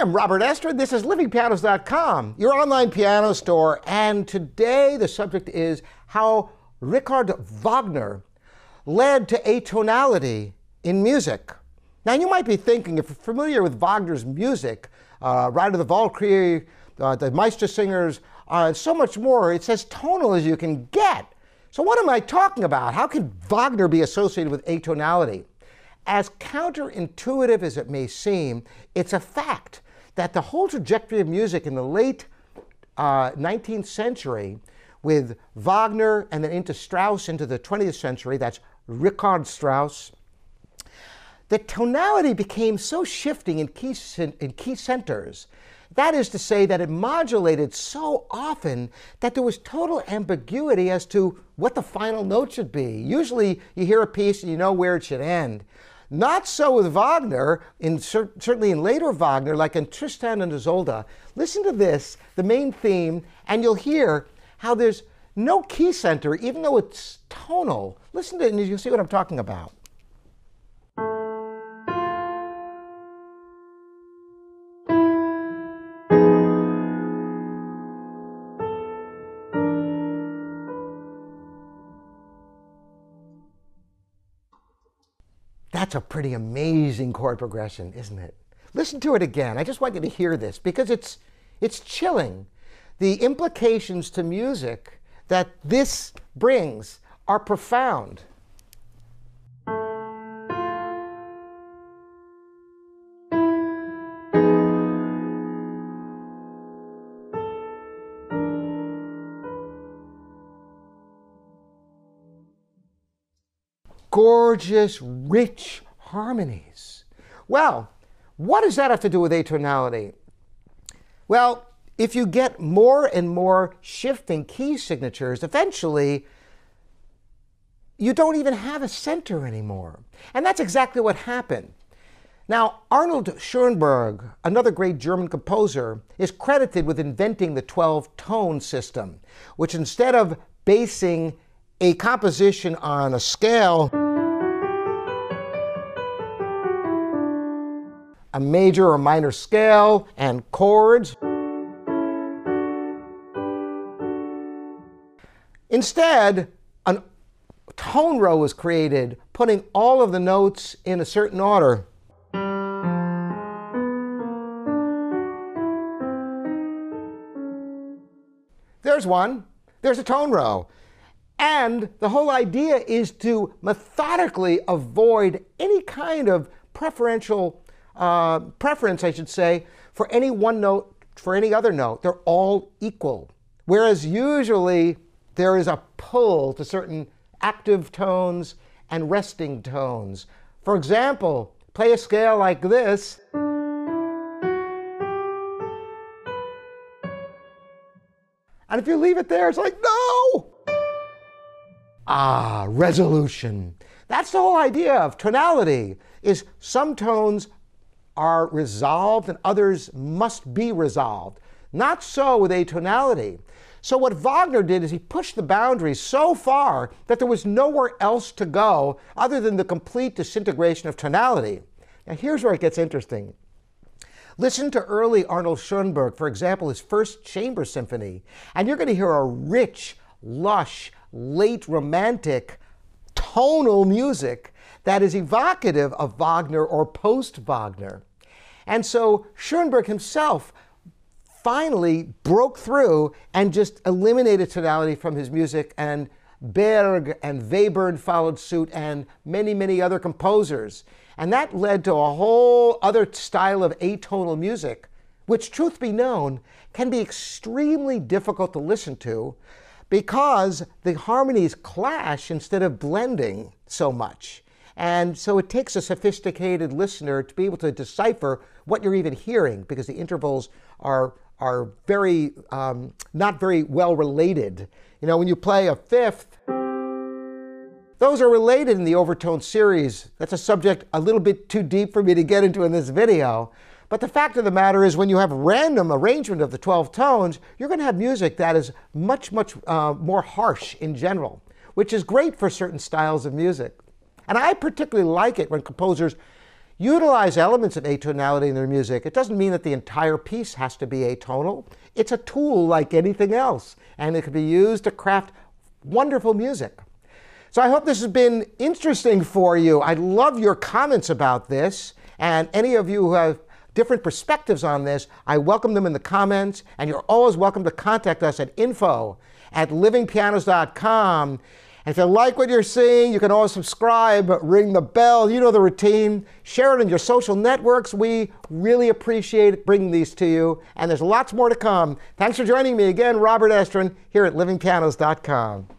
I'm Robert Estrin. This is livingpianos.com, your online piano store. And today the subject is how Richard Wagner led to atonality in music. Now, you might be thinking, if you're familiar with Wagner's music, uh, Ride of the Valkyrie, uh, the Meistersingers, uh, so much more, it's as tonal as you can get. So, what am I talking about? How could Wagner be associated with atonality? As counterintuitive as it may seem, it's a fact that the whole trajectory of music in the late uh, 19th century, with Wagner and then into Strauss into the 20th century, that's Richard Strauss, the tonality became so shifting in key, in key centers. That is to say, that it modulated so often that there was total ambiguity as to what the final note should be. Usually, you hear a piece and you know where it should end. Not so with Wagner, in, certainly in later Wagner, like in Tristan and Isolde. Listen to this, the main theme, and you'll hear how there's no key center, even though it's tonal. Listen to it and you'll see what I'm talking about. That's a pretty amazing chord progression, isn't it? Listen to it again. I just want you to hear this because it's, it's chilling. The implications to music that this brings are profound. Gorgeous, rich harmonies. Well, what does that have to do with atonality? Well, if you get more and more shifting key signatures, eventually you don't even have a center anymore. And that's exactly what happened. Now, Arnold Schoenberg, another great German composer, is credited with inventing the 12 tone system, which instead of basing a composition on a scale, a major or minor scale, and chords. Instead, a tone row was created, putting all of the notes in a certain order. There's one. There's a tone row. And the whole idea is to methodically avoid any kind of preferential uh, preference, I should say, for any one note, for any other note. They're all equal. Whereas usually there is a pull to certain active tones and resting tones. For example, play a scale like this. And if you leave it there, it's like, no! Ah, resolution. That's the whole idea of tonality, is some tones are resolved and others must be resolved. Not so with atonality. So what Wagner did is he pushed the boundaries so far that there was nowhere else to go other than the complete disintegration of tonality. Now here's where it gets interesting. Listen to early Arnold Schoenberg, for example, his first chamber symphony, and you're going to hear a rich, lush, late romantic tonal music that is evocative of Wagner or post Wagner. And so Schoenberg himself finally broke through and just eliminated tonality from his music, and Berg and Webern followed suit, and many, many other composers. And that led to a whole other style of atonal music, which, truth be known, can be extremely difficult to listen to because the harmonies clash instead of blending so much. And so it takes a sophisticated listener to be able to decipher what you're even hearing because the intervals are, are very, um, not very well related. You know, when you play a fifth, those are related in the overtone series. That's a subject a little bit too deep for me to get into in this video. But the fact of the matter is, when you have random arrangement of the 12 tones, you're going to have music that is much, much uh, more harsh in general, which is great for certain styles of music. And I particularly like it when composers utilize elements of atonality in their music. It doesn't mean that the entire piece has to be atonal. It's a tool like anything else, and it can be used to craft wonderful music. So I hope this has been interesting for you. I love your comments about this, and any of you who have different perspectives on this, I welcome them in the comments, and you're always welcome to contact us at info at livingpianos.com. If you like what you're seeing, you can always subscribe, ring the bell. You know the routine. Share it on your social networks. We really appreciate bringing these to you. And there's lots more to come. Thanks for joining me again, Robert Estrin, here at livingpianos.com.